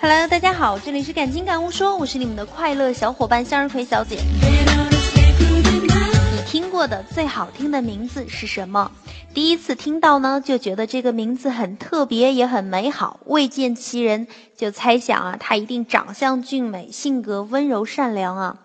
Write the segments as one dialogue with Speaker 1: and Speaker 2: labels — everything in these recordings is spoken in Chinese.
Speaker 1: Hello，大家好，这里是感情感悟说，我是你们的快乐小伙伴向日葵小姐。你听过的最好听的名字是什么？第一次听到呢，就觉得这个名字很特别，也很美好。未见其人，就猜想啊，他一定长相俊美，性格温柔善良啊。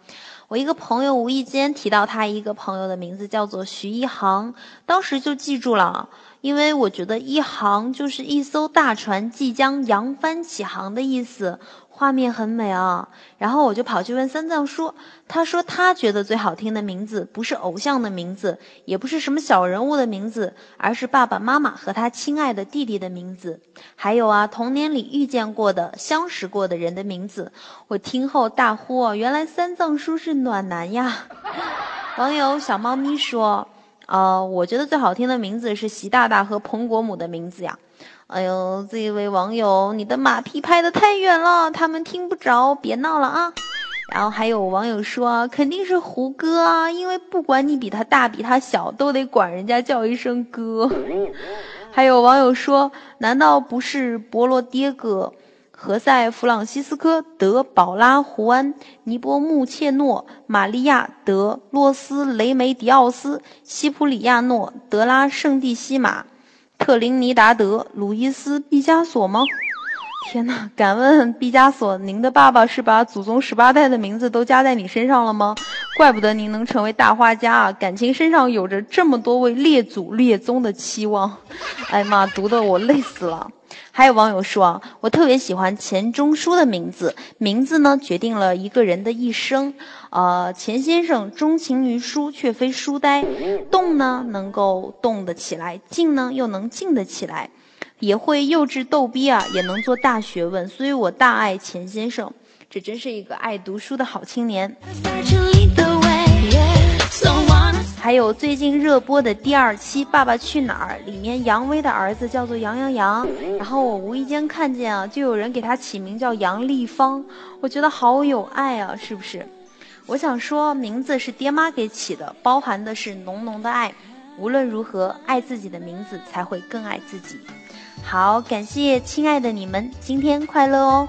Speaker 1: 我一个朋友无意间提到他一个朋友的名字叫做徐一航，当时就记住了，因为我觉得一航就是一艘大船即将扬帆起航的意思。画面很美啊，然后我就跑去问三藏叔，他说他觉得最好听的名字不是偶像的名字，也不是什么小人物的名字，而是爸爸妈妈和他亲爱的弟弟的名字，还有啊童年里遇见过的、相识过的人的名字。我听后大呼：哦原来三藏叔是暖男呀！网友小猫咪说：呃，我觉得最好听的名字是习大大和彭国母的名字呀。哎呦，这一位网友，你的马屁拍的太远了，他们听不着，别闹了啊！然后还有网友说，肯定是胡歌啊，因为不管你比他大比他小，都得管人家叫一声哥。还有网友说，难道不是波罗迭戈、何塞·弗朗西斯科·德保拉·胡安、尼波穆切诺、玛利亚·德洛斯雷梅迪奥斯、西普里亚诺·德拉圣蒂西马？特林尼达德·鲁伊斯·毕加索吗？天哪！敢问毕加索，您的爸爸是把祖宗十八代的名字都加在你身上了吗？怪不得您能成为大画家啊！感情身上有着这么多位列祖列宗的期望。哎妈，读的我累死了。还有网友说啊，我特别喜欢钱钟书的名字，名字呢决定了一个人的一生。呃，钱先生钟情于书，却非书呆，动呢能够动得起来，静呢又能静得起来，也会幼稚逗逼啊，也能做大学问，所以我大爱钱先生，这真是一个爱读书的好青年。还有最近热播的第二期《爸爸去哪儿》，里面杨威的儿子叫做杨洋洋，然后我无意间看见啊，就有人给他起名叫杨丽芳，我觉得好有爱啊，是不是？我想说，名字是爹妈给起的，包含的是浓浓的爱。无论如何，爱自己的名字才会更爱自己。好，感谢亲爱的你们，今天快乐哦。